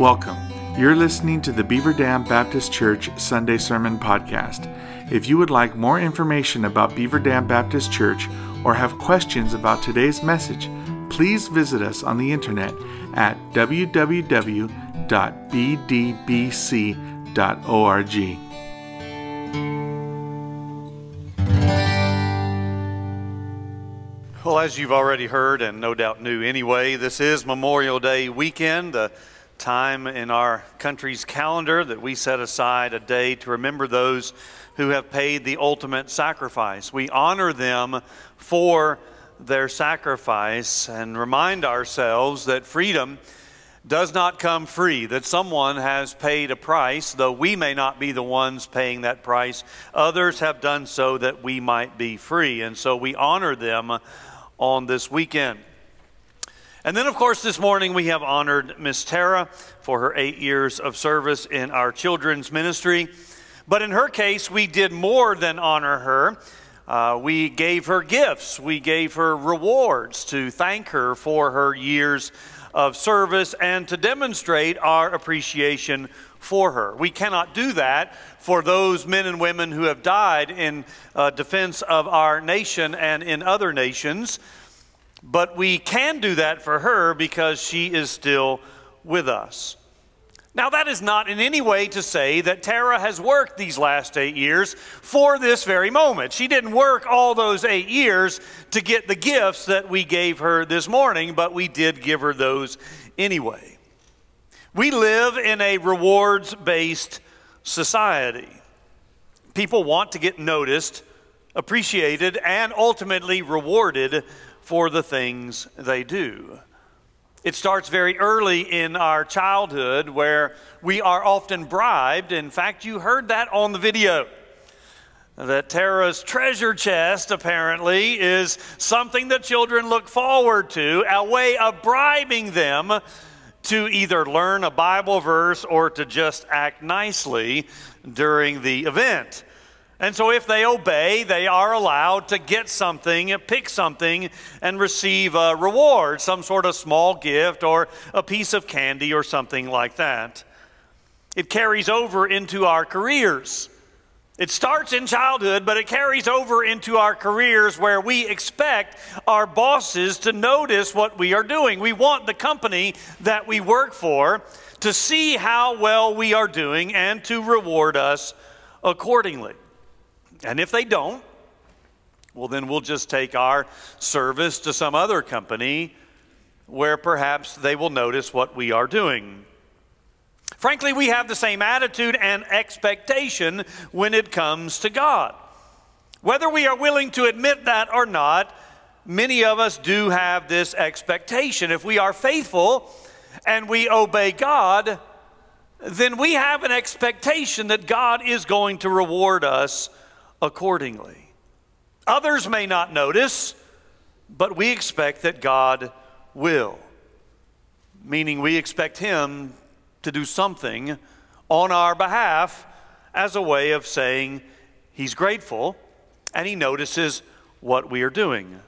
Welcome. You're listening to the Beaver Dam Baptist Church Sunday Sermon Podcast. If you would like more information about Beaver Dam Baptist Church or have questions about today's message, please visit us on the internet at www.bdbc.org. Well, as you've already heard and no doubt knew anyway, this is Memorial Day weekend, the time in our country's calendar that we set aside a day to remember those who have paid the ultimate sacrifice. We honor them for their sacrifice and remind ourselves that freedom does not come free, that someone has paid a price, though we may not be the ones paying that price. Others have done so that we might be free. And so we honor them on this weekend. And then, of course, this morning we have honored Miss Tara for her eight years of service in our children's ministry. But in her case, we did more than honor her. Uh, we gave her gifts, we gave her rewards to thank her for her years of service and to demonstrate our appreciation for her. We cannot do that for those men and women who have died in uh, defense of our nation and in other nations, but we can do that for her because she is still with us. Now, that is not in any way to say that Tara has worked these last eight years for this very moment. She didn't work all those eight years to get the gifts that we gave her this morning, but we did give her those anyway. We live in a rewards based society. People want to get noticed, appreciated, and ultimately rewarded for the things they do. It starts very early in our childhood where we are often bribed. In fact, you heard that on the video. That Tara's treasure chest apparently is something that children look forward to, a way of bribing them to either learn a Bible verse or to just act nicely during the event. And so, if they obey, they are allowed to get something, pick something, and receive a reward, some sort of small gift or a piece of candy or something like that. It carries over into our careers. It starts in childhood, but it carries over into our careers where we expect our bosses to notice what we are doing. We want the company that we work for to see how well we are doing and to reward us accordingly. And if they don't, well, then we'll just take our service to some other company where perhaps they will notice what we are doing. Frankly, we have the same attitude and expectation when it comes to God. Whether we are willing to admit that or not, many of us do have this expectation. If we are faithful and we obey God, then we have an expectation that God is going to reward us accordingly. Others may not notice, but we expect that God will. Meaning, we expect Him to do something on our behalf as a way of saying he's grateful and he notices what we are doing.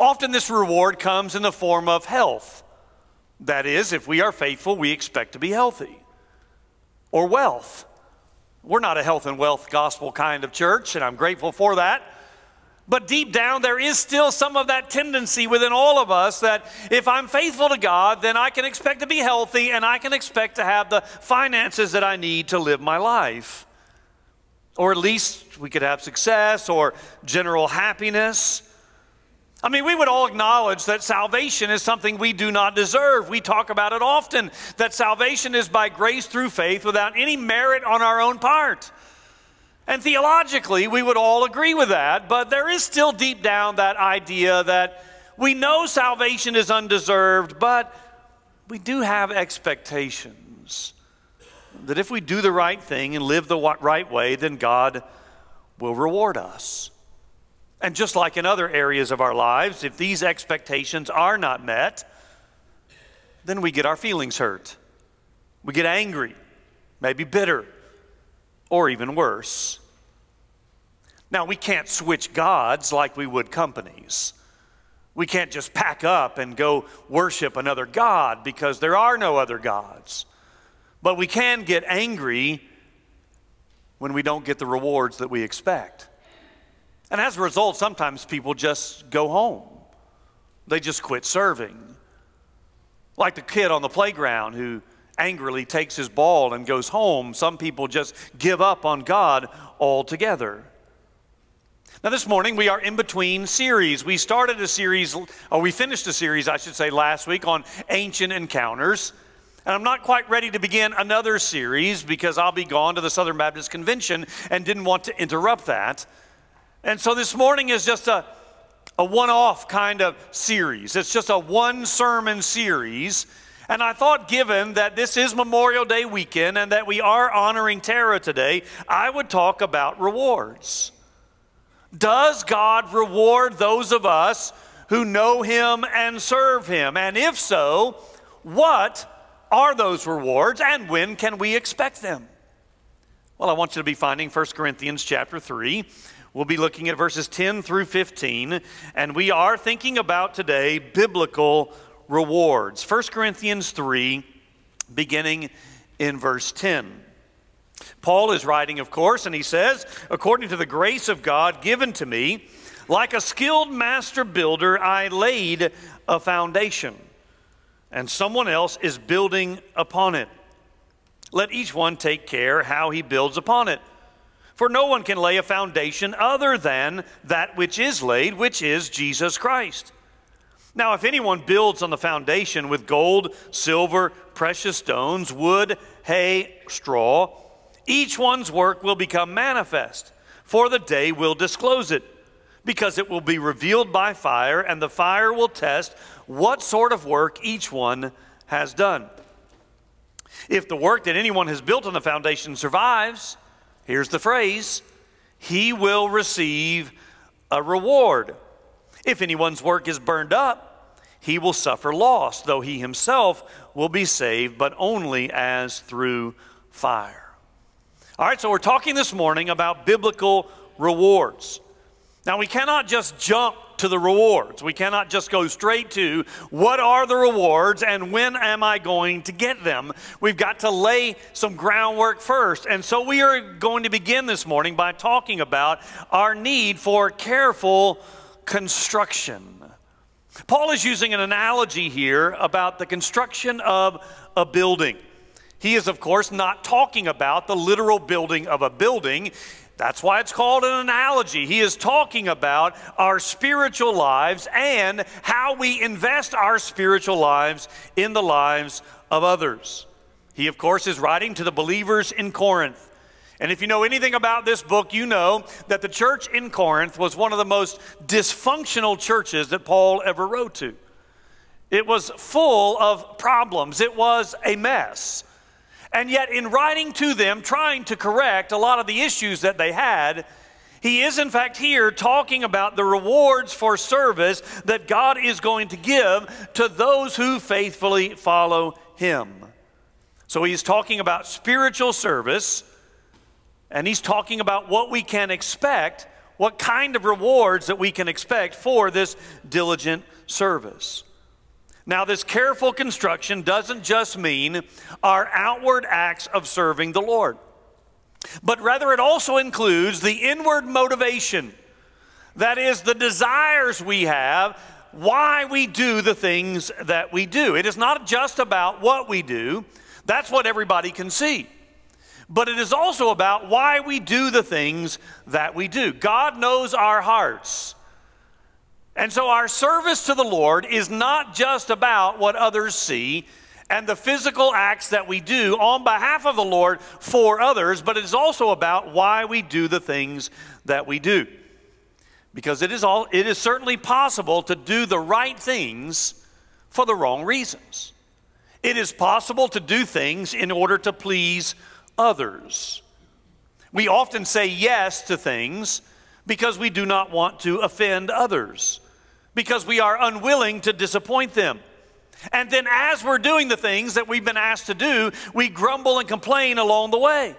Often, this reward comes in the form of health. That is, if we are faithful, we expect to be healthy. Or wealth. We're not a health and wealth gospel kind of church, and I'm grateful for that. But deep down, there is still some of that tendency within all of us that if I'm faithful to God, then I can expect to be healthy and I can expect to have the finances that I need to live my life. Or at least we could have success or general happiness. I mean, we would all acknowledge that salvation is something we do not deserve. We talk about it often that salvation is by grace through faith without any merit on our own part. And theologically, we would all agree with that, but there is still deep down that idea that we know salvation is undeserved, but we do have expectations that if we do the right thing and live the right way, then God will reward us. And just like in other areas of our lives, if these expectations are not met, then we get our feelings hurt. We get angry, maybe bitter, or even worse. Now, we can't switch gods like we would companies. We can't just pack up and go worship another God because there are no other gods. But we can get angry when we don't get the rewards that we expect. And as a result, sometimes people just go home. They just quit serving. Like the kid on the playground who angrily takes his ball and goes home. Some people just give up on God altogether. Now, this morning we are in between series. We started a series, or we finished a series, I should say, last week on ancient encounters. And I'm not quite ready to begin another series because I'll be gone to the Southern Baptist Convention and didn't want to interrupt that. And so this morning is just a, a one off kind of series. It's just a one sermon series. And I thought, given that this is Memorial Day weekend and that we are honoring Tara today, I would talk about rewards. Does God reward those of us who know Him and serve Him? And if so, what are those rewards and when can we expect them? Well, I want you to be finding 1 Corinthians chapter 3. We'll be looking at verses 10 through 15, and we are thinking about today biblical rewards. 1 Corinthians 3, beginning in verse 10. Paul is writing, of course, and he says, According to the grace of God given to me, like a skilled master builder, I laid a foundation and someone else is building upon it. Let each one take care how he builds upon it. For no one can lay a foundation other than that which is laid, which is Jesus Christ. Now, if anyone builds on the foundation with gold, silver, precious stones, wood, hay, straw, each one's work will become manifest, for the day will disclose it, because it will be revealed by fire, and the fire will test what sort of work each one has done. If the work that anyone has built on the foundation survives, here's the phrase, he will receive a reward. If anyone's work is burned up, he will suffer loss, though he himself will be saved, but only as through fire. All right, so we're talking this morning about biblical rewards. Now, we cannot just jump to the rewards. We cannot just go straight to what are the rewards and when am I going to get them. We've got to lay some groundwork first. And so we are going to begin this morning by talking about our need for careful construction. Paul is using an analogy here about the construction of a building. He is, of course, not talking about the literal building of a building. That's why it's called an analogy. He is talking about our spiritual lives and how we invest our spiritual lives in the lives of others. He, of course, is writing to the believers in Corinth. And if you know anything about this book, you know that the church in Corinth was one of the most dysfunctional churches that Paul ever wrote to. It was full of problems, it was a mess. And yet, in writing to them, trying to correct a lot of the issues that they had, he is, in fact, here talking about the rewards for service that God is going to give to those who faithfully follow him. So he's talking about spiritual service, and he's talking about what we can expect, what kind of rewards that we can expect for this diligent service. Now, this careful construction doesn't just mean our outward acts of serving the Lord, but rather it also includes the inward motivation. That is, the desires we have, why we do the things that we do. It is not just about what we do, that's what everybody can see. But it is also about why we do the things that we do. God knows our hearts. And so our service to the Lord is not just about what others see and the physical acts that we do on behalf of the Lord for others, but it is also about why we do the things that we do. Because it is all it is certainly possible to do the right things for the wrong reasons. It is possible to do things in order to please others. We often say yes to things because we do not want to offend others because we are unwilling to disappoint them. And then, as we're doing the things that we've been asked to do, we grumble and complain along the way.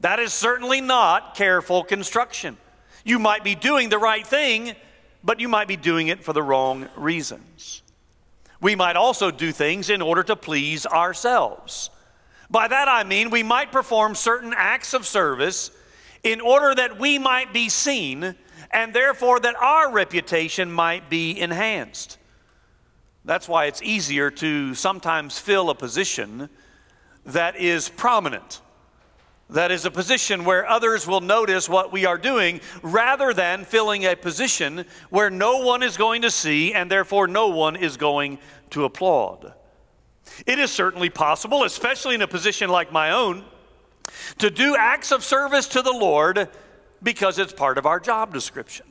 That is certainly not careful construction. You might be doing the right thing, but you might be doing it for the wrong reasons. We might also do things in order to please ourselves. By that I mean we might perform certain acts of service in order that we might be seen and therefore that our reputation might be enhanced. That's why it's easier to sometimes fill a position that is prominent that is a position where others will notice what we are doing rather than filling a position where no one is going to see and therefore no one is going to applaud. It is certainly possible, especially in a position like my own, to do acts of service to the Lord because it's part of our job description.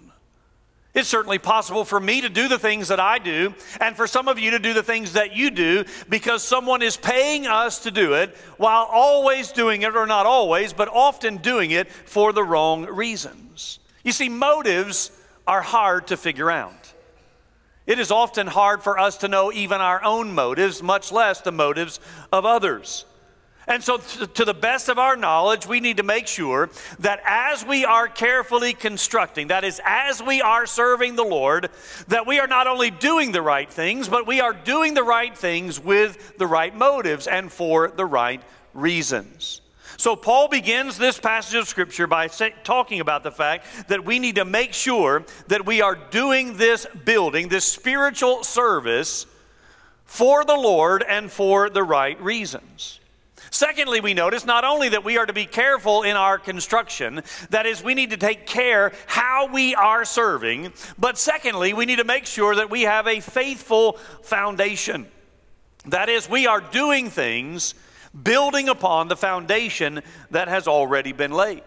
It's certainly possible for me to do the things that I do, and for some of you to do the things that you do because someone is paying us to do it while always doing it, or not always, but often doing it for the wrong reasons. You see, motives are hard to figure out. It is often hard for us to know even our own motives, much less the motives of others. And so, to the best of our knowledge, we need to make sure that as we are carefully constructing, that is, as we are serving the Lord, that we are not only doing the right things, but we are doing the right things with the right motives and for the right reasons. So, Paul begins this passage of Scripture by talking about the fact that we need to make sure that we are doing this building, this spiritual service, for the Lord and for the right reasons. Secondly, we notice not only that we are to be careful in our construction, that is, we need to take care how we are serving, but secondly, we need to make sure that we have a faithful foundation. That is, we are doing things building upon the foundation that has already been laid.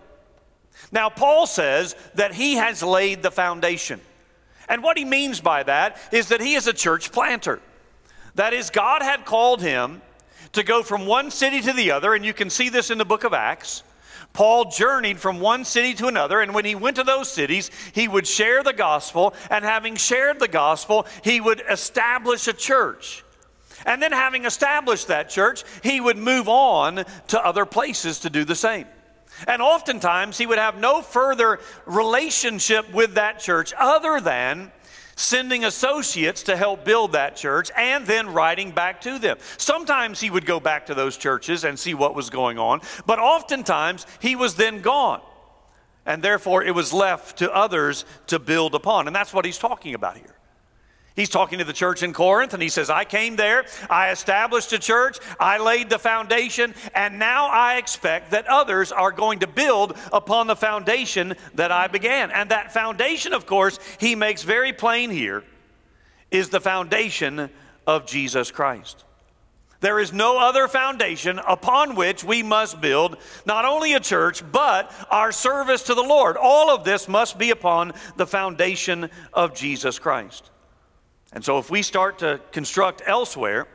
Now, Paul says that he has laid the foundation. And what he means by that is that he is a church planter. That is, God had called him to go from one city to the other, and you can see this in the book of Acts. Paul journeyed from one city to another, and when he went to those cities, he would share the gospel, and having shared the gospel, he would establish a church. And then, having established that church, he would move on to other places to do the same. And oftentimes, he would have no further relationship with that church other than sending associates to help build that church, and then writing back to them. Sometimes he would go back to those churches and see what was going on, but oftentimes he was then gone. And therefore, it was left to others to build upon. And that's what he's talking about here. He's talking to the church in Corinth and he says, I came there, I established a church, I laid the foundation, and now I expect that others are going to build upon the foundation that I began. And that foundation, of course, he makes very plain here, is the foundation of Jesus Christ. There is no other foundation upon which we must build not only a church, but our service to the Lord. All of this must be upon the foundation of Jesus Christ. And so if we start to construct elsewhere,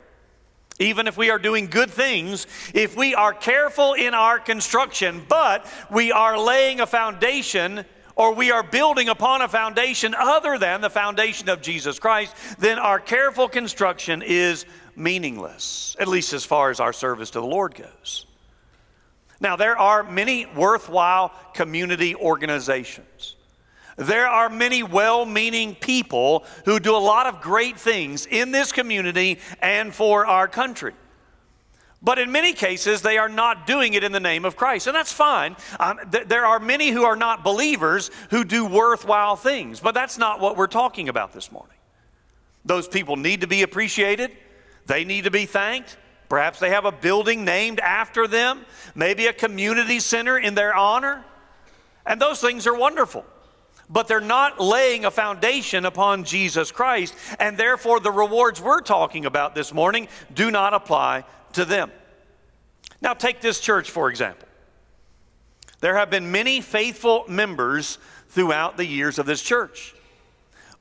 even if we are doing good things, if we are careful in our construction, but we are laying a foundation or we are building upon a foundation other than the foundation of Jesus Christ, then our careful construction is meaningless, at least as far as our service to the Lord goes. Now, there are many worthwhile community organizations. There are many well meaning people who do a lot of great things in this community and for our country. But in many cases, they are not doing it in the name of Christ. And that's fine. Um, th- there are many who are not believers who do worthwhile things. But that's not what we're talking about this morning. Those people need to be appreciated, they need to be thanked. Perhaps they have a building named after them, maybe a community center in their honor. And those things are wonderful but they're not laying a foundation upon Jesus Christ, and therefore the rewards we're talking about this morning do not apply to them. Now, take this church, for example. There have been many faithful members throughout the years of this church,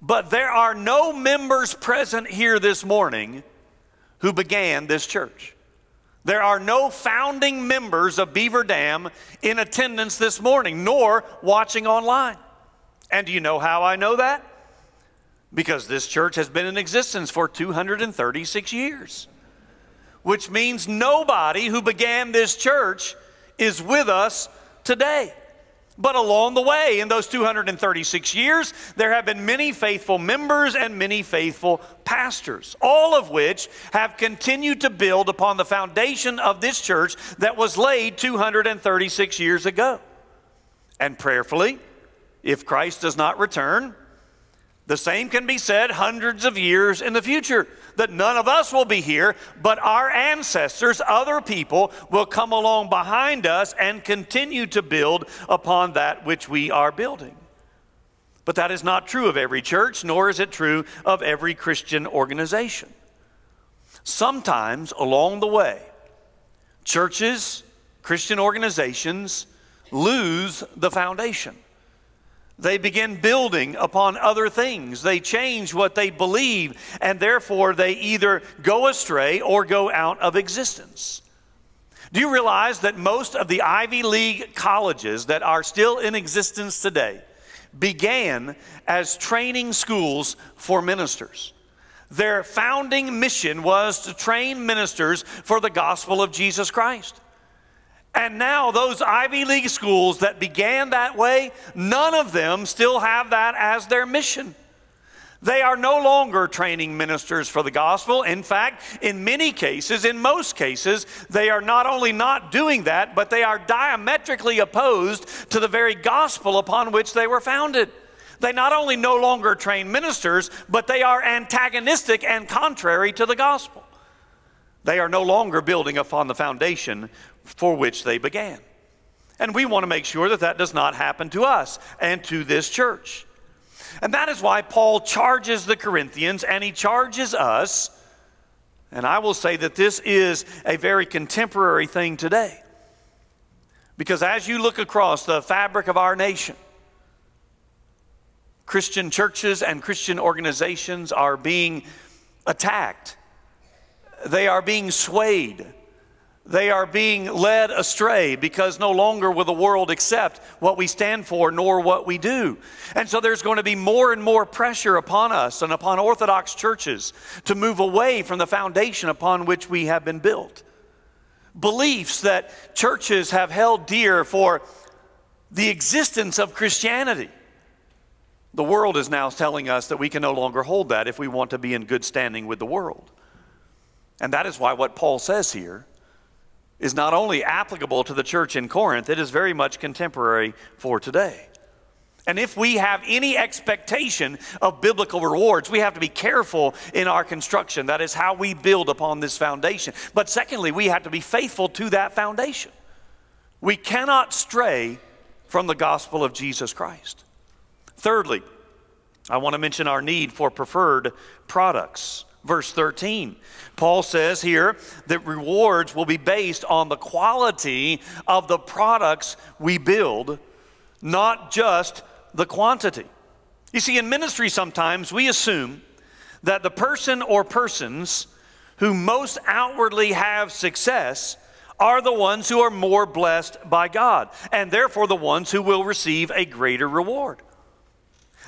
but there are no members present here this morning who began this church. There are no founding members of Beaver Dam in attendance this morning, nor watching online. And do you know how I know that? Because this church has been in existence for 236 years, which means nobody who began this church is with us today. But along the way, in those 236 years, there have been many faithful members and many faithful pastors, all of which have continued to build upon the foundation of this church that was laid 236 years ago. And prayerfully, if Christ does not return, the same can be said hundreds of years in the future that none of us will be here, but our ancestors, other people, will come along behind us and continue to build upon that which we are building. But that is not true of every church, nor is it true of every Christian organization. Sometimes along the way, churches, Christian organizations lose the foundation. They begin building upon other things. They change what they believe, and therefore they either go astray or go out of existence. Do you realize that most of the Ivy League colleges that are still in existence today began as training schools for ministers? Their founding mission was to train ministers for the gospel of Jesus Christ. And now, those Ivy League schools that began that way, none of them still have that as their mission. They are no longer training ministers for the gospel. In fact, in many cases, in most cases, they are not only not doing that, but they are diametrically opposed to the very gospel upon which they were founded. They not only no longer train ministers, but they are antagonistic and contrary to the gospel. They are no longer building upon the foundation for which they began. And we want to make sure that that does not happen to us and to this church. And that is why Paul charges the Corinthians and he charges us. And I will say that this is a very contemporary thing today. Because as you look across the fabric of our nation, Christian churches and Christian organizations are being attacked, they are being swayed they are being led astray because no longer will the world accept what we stand for nor what we do. And so there's going to be more and more pressure upon us and upon Orthodox churches to move away from the foundation upon which we have been built. Beliefs that churches have held dear for the existence of Christianity. The world is now telling us that we can no longer hold that if we want to be in good standing with the world. And that is why what Paul says here is not only applicable to the church in Corinth, it is very much contemporary for today. And if we have any expectation of biblical rewards, we have to be careful in our construction. That is how we build upon this foundation. But secondly, we have to be faithful to that foundation. We cannot stray from the gospel of Jesus Christ. Thirdly, I want to mention our need for preferred products. Verse 13. Paul says here that rewards will be based on the quality of the products we build, not just the quantity. You see, in ministry, sometimes we assume that the person or persons who most outwardly have success are the ones who are more blessed by God, and therefore the ones who will receive a greater reward.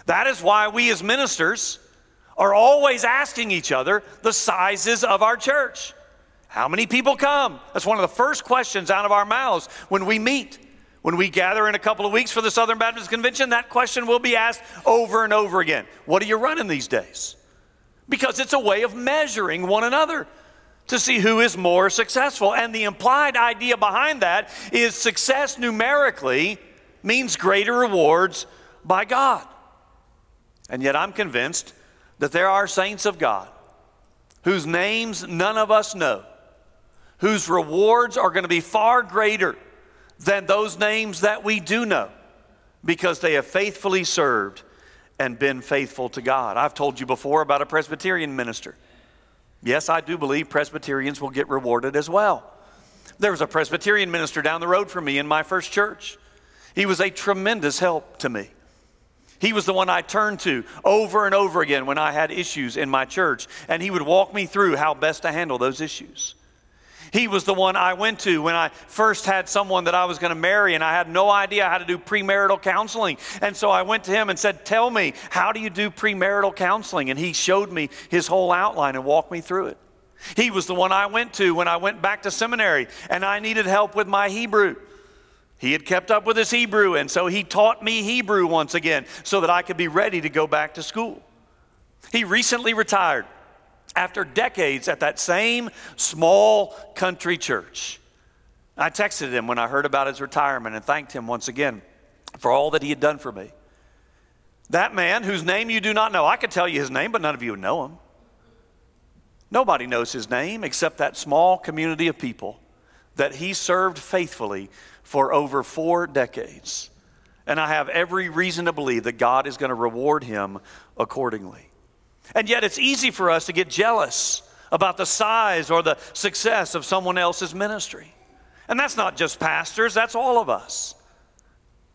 That is why we as ministers are always asking each other the sizes of our church. How many people come? That's one of the first questions out of our mouths when we meet. When we gather in a couple of weeks for the Southern Baptist Convention, that question will be asked over and over again. What are you running these days? Because it's a way of measuring one another to see who is more successful. And the implied idea behind that is success numerically means greater rewards by God. And yet I'm convinced that there are saints of God whose names none of us know, whose rewards are going to be far greater than those names that we do know because they have faithfully served and been faithful to God. I've told you before about a Presbyterian minister. Yes, I do believe Presbyterians will get rewarded as well. There was a Presbyterian minister down the road from me in my first church. He was a tremendous help to me. He was the one I turned to over and over again when I had issues in my church, and he would walk me through how best to handle those issues. He was the one I went to when I first had someone that I was going to marry, and I had no idea how to do premarital counseling. And so I went to him and said, Tell me, how do you do premarital counseling? And he showed me his whole outline and walked me through it. He was the one I went to when I went back to seminary and I needed help with my Hebrew. He had kept up with his Hebrew, and so he taught me Hebrew once again so that I could be ready to go back to school. He recently retired after decades at that same small country church. I texted him when I heard about his retirement and thanked him once again for all that he had done for me. That man, whose name you do not know, I could tell you his name, but none of you would know him. Nobody knows his name except that small community of people that he served faithfully for over four decades. And I have every reason to believe that God is going to reward him accordingly. And yet, it's easy for us to get jealous about the size or the success of someone else's ministry. And that's not just pastors, that's all of us.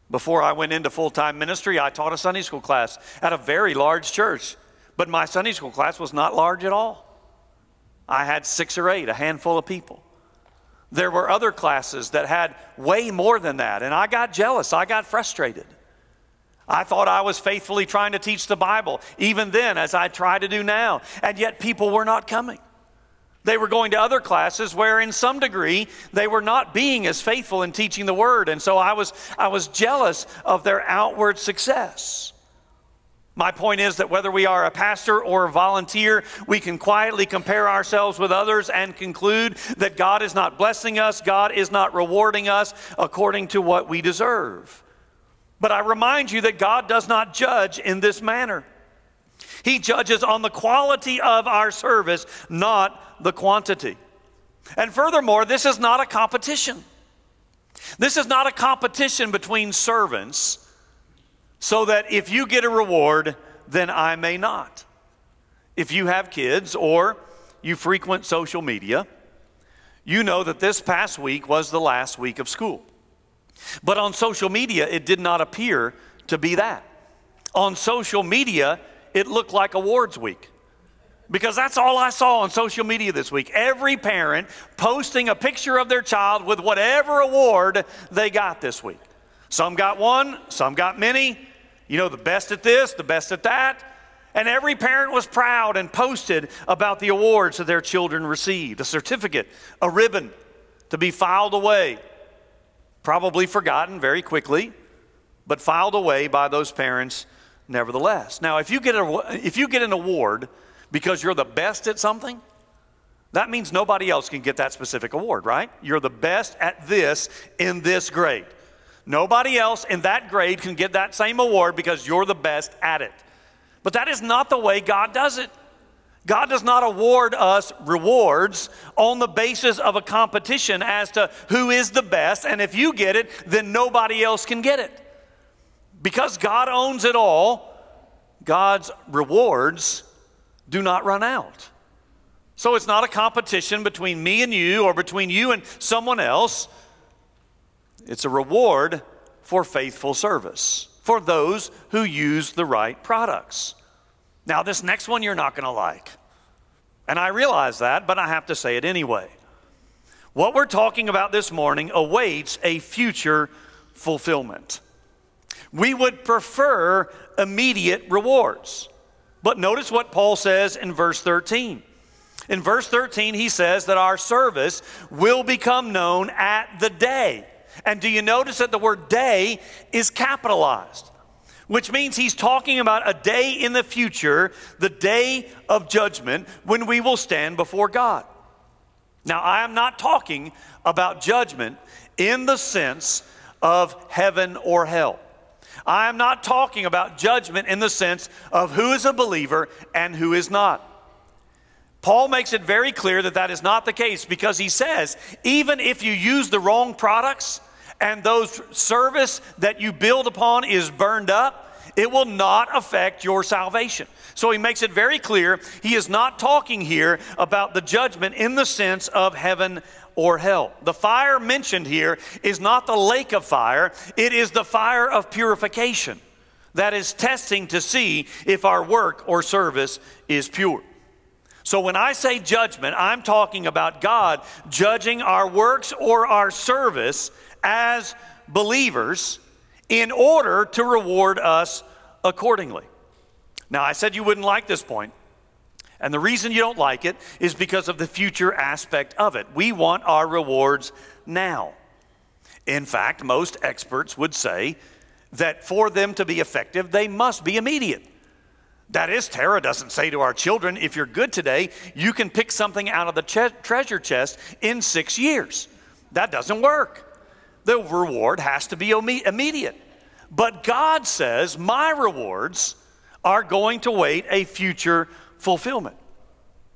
Before I went into full time ministry, I taught a Sunday school class at a very large church, but my Sunday school class was not large at all. I had six or eight, a handful of people. There were other classes that had way more than that, and I got jealous. I got frustrated. I thought I was faithfully trying to teach the Bible, even then, as I try to do now, and yet people were not coming. They were going to other classes where, in some degree, they were not being as faithful in teaching the Word, and so I was, I was jealous of their outward success. My point is that whether we are a pastor or a volunteer, we can quietly compare ourselves with others and conclude that God is not blessing us, God is not rewarding us according to what we deserve. But I remind you that God does not judge in this manner. He judges on the quality of our service, not the quantity. And furthermore, this is not a competition. This is not a competition between servants so that if you get a reward, then I may not. If you have kids or you frequent social media, you know that this past week was the last week of school. But on social media, it did not appear to be that. On social media, it looked like awards week. Because that's all I saw on social media this week. Every parent posting a picture of their child with whatever award they got this week. Some got one, some got many, you know, the best at this, the best at that. And every parent was proud and posted about the awards that their children received a certificate, a ribbon to be filed away, probably forgotten very quickly, but filed away by those parents nevertheless. Now, if you get, a, if you get an award because you're the best at something, that means nobody else can get that specific award, right? You're the best at this in this grade. Nobody else in that grade can get that same award because you're the best at it. But that is not the way God does it. God does not award us rewards on the basis of a competition as to who is the best, and if you get it, then nobody else can get it. Because God owns it all, God's rewards do not run out. So it's not a competition between me and you or between you and someone else. It's a reward for faithful service for those who use the right products. Now, this next one you're not going to like. And I realize that, but I have to say it anyway. What we're talking about this morning awaits a future fulfillment. We would prefer immediate rewards. But notice what Paul says in verse 13. In verse 13, he says that our service will become known at the day. And do you notice that the word day is capitalized? Which means he's talking about a day in the future, the day of judgment, when we will stand before God. Now, I am not talking about judgment in the sense of heaven or hell. I am not talking about judgment in the sense of who is a believer and who is not. Paul makes it very clear that that is not the case because he says, even if you use the wrong products and those service that you build upon is burned up, it will not affect your salvation. So he makes it very clear he is not talking here about the judgment in the sense of heaven or hell. The fire mentioned here is not the lake of fire, it is the fire of purification that is testing to see if our work or service is pure. So when I say judgment, I'm talking about God judging our works or our service as believers in order to reward us accordingly. Now, I said you wouldn't like this point, and the reason you don't like it is because of the future aspect of it. We want our rewards now. In fact, most experts would say that for them to be effective, they must be immediate. That is, Tara doesn't say to our children, if you're good today, you can pick something out of the ch- treasure chest in six years. That doesn't work. The reward has to be immediate. But God says, my rewards are going to wait a future fulfillment.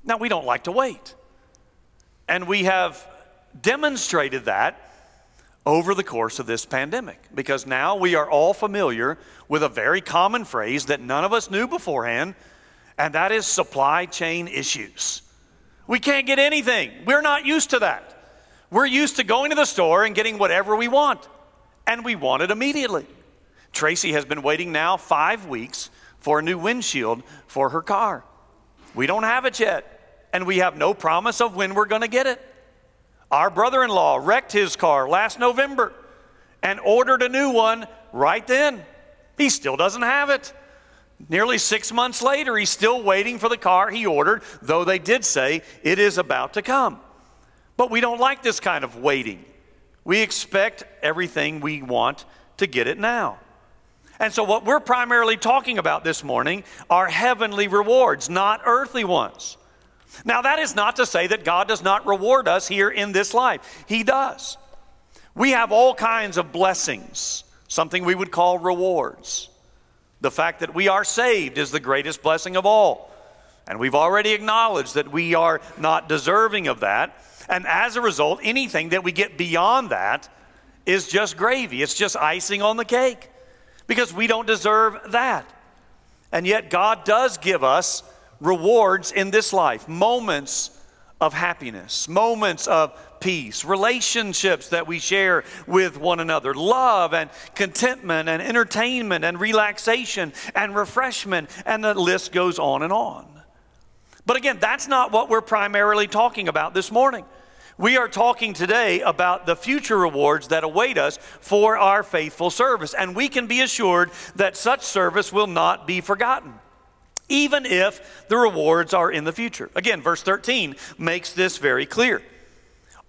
Now, we don't like to wait. And we have demonstrated that over the course of this pandemic because now we are all familiar with a very common phrase that none of us knew beforehand, and that is supply chain issues. We can't get anything. We're not used to that. We're used to going to the store and getting whatever we want, and we want it immediately. Tracy has been waiting now five weeks for a new windshield for her car. We don't have it yet, and we have no promise of when we're going to get it. Our brother in law wrecked his car last November and ordered a new one right then. He still doesn't have it. Nearly six months later, he's still waiting for the car he ordered, though they did say it is about to come. But we don't like this kind of waiting. We expect everything we want to get it now. And so, what we're primarily talking about this morning are heavenly rewards, not earthly ones. Now, that is not to say that God does not reward us here in this life. He does. We have all kinds of blessings, something we would call rewards. The fact that we are saved is the greatest blessing of all. And we've already acknowledged that we are not deserving of that. And as a result, anything that we get beyond that is just gravy, it's just icing on the cake because we don't deserve that. And yet, God does give us rewards in this life, moments of happiness, moments of peace, relationships that we share with one another, love and contentment and entertainment and relaxation and refreshment, and the list goes on and on. But again, that's not what we're primarily talking about this morning. We are talking today about the future rewards that await us for our faithful service, and we can be assured that such service will not be forgotten even if the rewards are in the future. Again, verse 13 makes this very clear.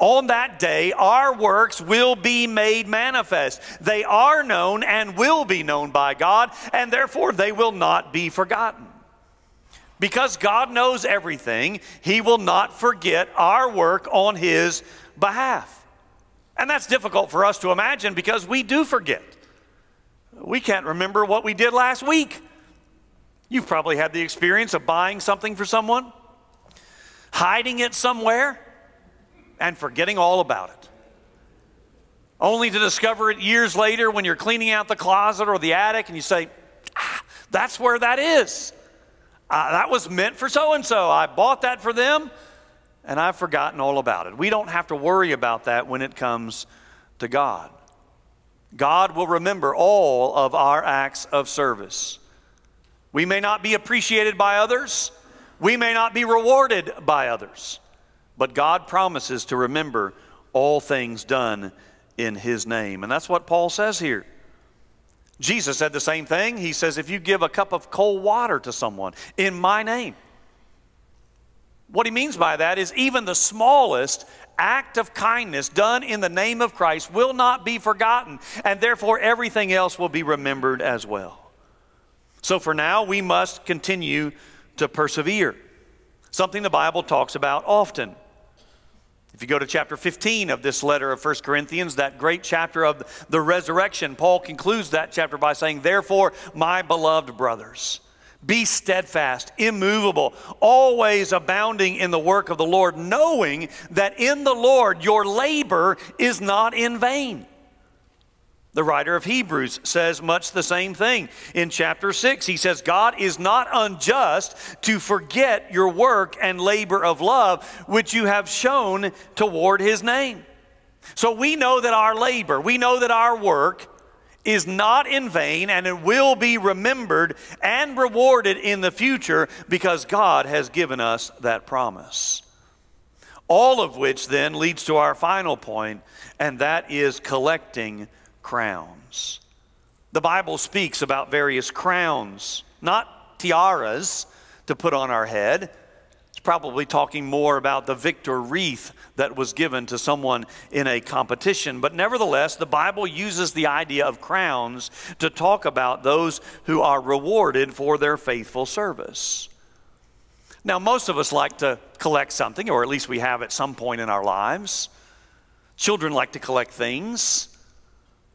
On that day, our works will be made manifest. They are known and will be known by God, and therefore they will not be forgotten. Because God knows everything, He will not forget our work on His behalf. And that's difficult for us to imagine because we do forget. We can't remember what we did last week. You've probably had the experience of buying something for someone, hiding it somewhere, and forgetting all about it. Only to discover it years later when you're cleaning out the closet or the attic and you say, ah, That's where that is. Uh, that was meant for so and so. I bought that for them and I've forgotten all about it. We don't have to worry about that when it comes to God. God will remember all of our acts of service. We may not be appreciated by others, we may not be rewarded by others, but God promises to remember all things done in His name. And that's what Paul says here. Jesus said the same thing. He says, If you give a cup of cold water to someone in my name, what he means by that is even the smallest act of kindness done in the name of Christ will not be forgotten, and therefore everything else will be remembered as well. So for now, we must continue to persevere, something the Bible talks about often. If you go to chapter 15 of this letter of 1 Corinthians, that great chapter of the resurrection, Paul concludes that chapter by saying, Therefore, my beloved brothers, be steadfast, immovable, always abounding in the work of the Lord, knowing that in the Lord your labor is not in vain. The writer of Hebrews says much the same thing. In chapter 6, he says, God is not unjust to forget your work and labor of love, which you have shown toward his name. So we know that our labor, we know that our work is not in vain and it will be remembered and rewarded in the future because God has given us that promise. All of which then leads to our final point, and that is collecting crowns. The Bible speaks about various crowns, not tiaras to put on our head. It's probably talking more about the victor wreath that was given to someone in a competition. But nevertheless, the Bible uses the idea of crowns to talk about those who are rewarded for their faithful service. Now, most of us like to collect something, or at least we have at some point in our lives. Children like to collect things.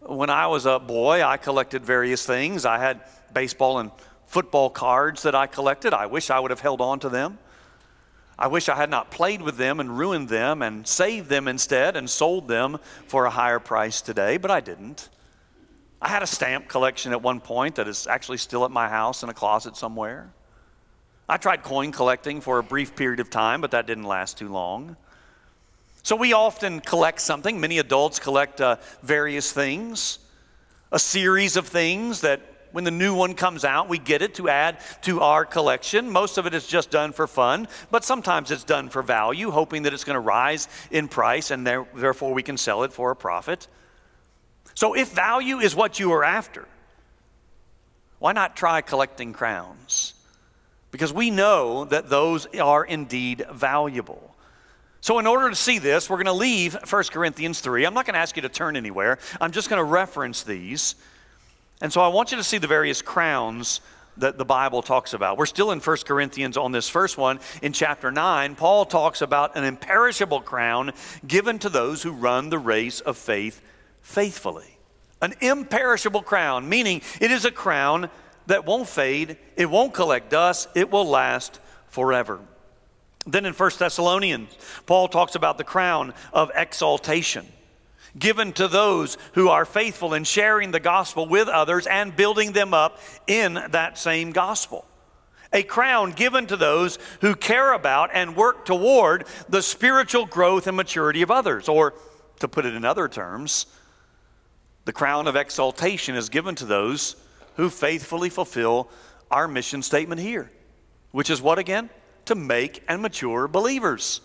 When I was a boy, I collected various things. I had baseball and football cards that I collected. I wish I would have held on to them. I wish I had not played with them and ruined them and saved them instead and sold them for a higher price today, but I didn't. I had a stamp collection at one point that is actually still at my house in a closet somewhere. I tried coin collecting for a brief period of time, but that didn't last too long. So we often collect something. Many adults collect uh, various things, a series of things that when the new one comes out, we get it to add to our collection. Most of it is just done for fun, but sometimes it's done for value, hoping that it's going to rise in price and there, therefore we can sell it for a profit. So if value is what you are after, why not try collecting crowns? Because we know that those are indeed valuable. So, in order to see this, we're going to leave 1 Corinthians 3. I'm not going to ask you to turn anywhere. I'm just going to reference these. And so I want you to see the various crowns that the Bible talks about. We're still in 1 Corinthians on this first one. In chapter 9, Paul talks about an imperishable crown given to those who run the race of faith faithfully. An imperishable crown, meaning it is a crown that won't fade, it won't collect dust, it will last forever. Then in 1 Thessalonians, Paul talks about the crown of exaltation given to those who are faithful in sharing the gospel with others and building them up in that same gospel. A crown given to those who care about and work toward the spiritual growth and maturity of others. Or, to put it in other terms, the crown of exaltation is given to those who faithfully fulfill our mission statement here, which is what again? To make and mature believers.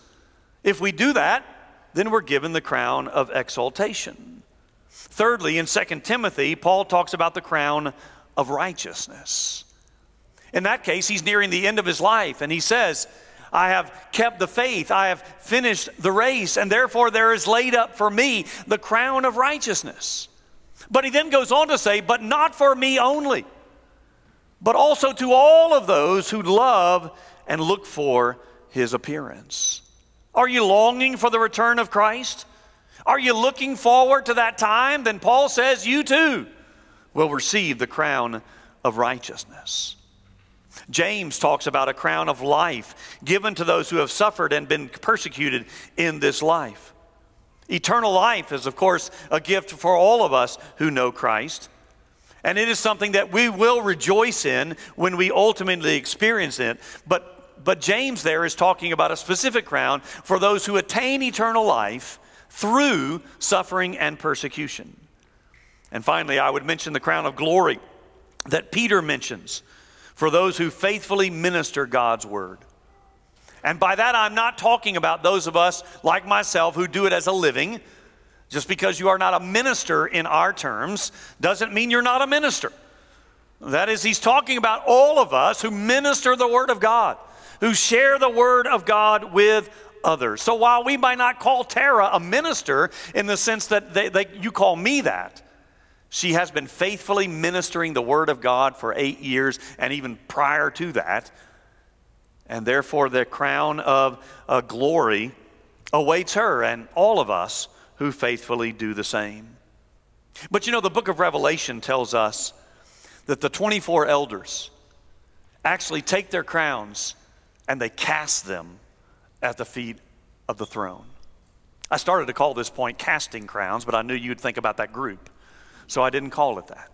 If we do that, then we're given the crown of exaltation. Thirdly, in 2 Timothy, Paul talks about the crown of righteousness. In that case, he's nearing the end of his life, and he says, I have kept the faith, I have finished the race, and therefore there is laid up for me the crown of righteousness. But he then goes on to say, But not for me only, but also to all of those who love and look for his appearance. Are you longing for the return of Christ? Are you looking forward to that time? Then Paul says you too will receive the crown of righteousness. James talks about a crown of life given to those who have suffered and been persecuted in this life. Eternal life is, of course, a gift for all of us who know Christ. And it is something that we will rejoice in when we ultimately experience it. But but James there is talking about a specific crown for those who attain eternal life through suffering and persecution. And finally, I would mention the crown of glory that Peter mentions for those who faithfully minister God's word. And by that, I'm not talking about those of us like myself who do it as a living. Just because you are not a minister in our terms doesn't mean you're not a minister. That is, he's talking about all of us who minister the word of God who share the word of God with others. So while we might not call Tara a minister in the sense that they, they, you call me that, she has been faithfully ministering the word of God for eight years and even prior to that. And therefore, the crown of uh, glory awaits her and all of us who faithfully do the same. But you know, the book of Revelation tells us that the 24 elders actually take their crowns and they cast them at the feet of the throne. I started to call this point casting crowns, but I knew you'd think about that group, so I didn't call it that.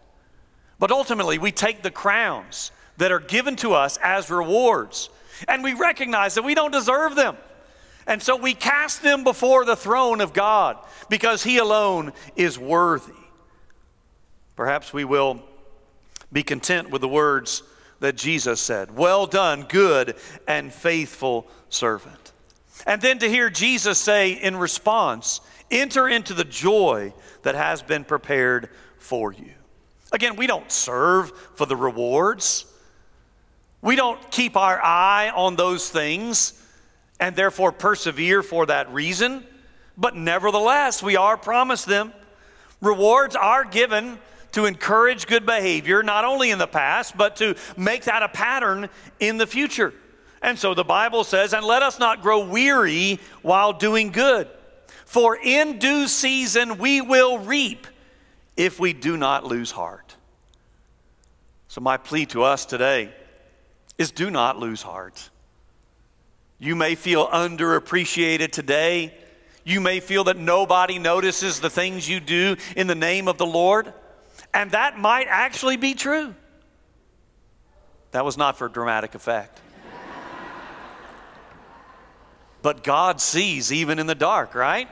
But ultimately, we take the crowns that are given to us as rewards, and we recognize that we don't deserve them. And so we cast them before the throne of God because He alone is worthy. Perhaps we will be content with the words that Jesus said. Well done, good and faithful servant. And then to hear Jesus say in response, enter into the joy that has been prepared for you. Again, we don't serve for the rewards. We don't keep our eye on those things. and therefore persevere for that reason, but nevertheless, we are promised them. Rewards are given to encourage good behavior, not only in the past, but to make that a pattern in the future. And so the Bible says, and let us not grow weary while doing good, for in due season we will reap if we do not lose heart. So, my plea to us today is do not lose heart. You may feel underappreciated today. You may feel that nobody notices the things you do in the name of the Lord. And that might actually be true. That was not for dramatic effect. but God sees even in the dark, right?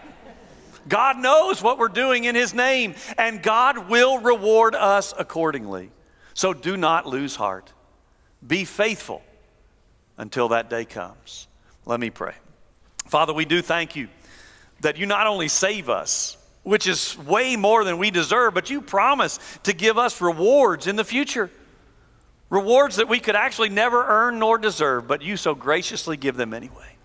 God knows what we're doing in His name, and God will reward us accordingly. So do not lose heart. Be faithful until that day comes. Let me pray. Father, we do thank you that you not only save us, which is way more than we deserve, but you promise to give us rewards in the future. Rewards that we could actually never earn nor deserve, but you so graciously give them anyway.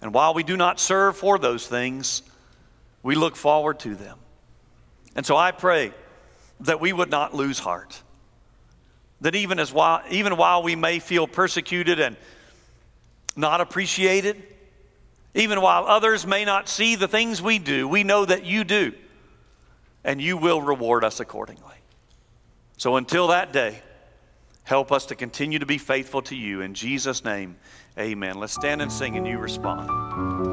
And while we do not serve for those things, we look forward to them. And so I pray that we would not lose heart. That even, as while, even while we may feel persecuted and not appreciated, even while others may not see the things we do, we know that you do, and you will reward us accordingly. So until that day, help us to continue to be faithful to you. In Jesus' name, amen. Let's stand and sing, and you respond.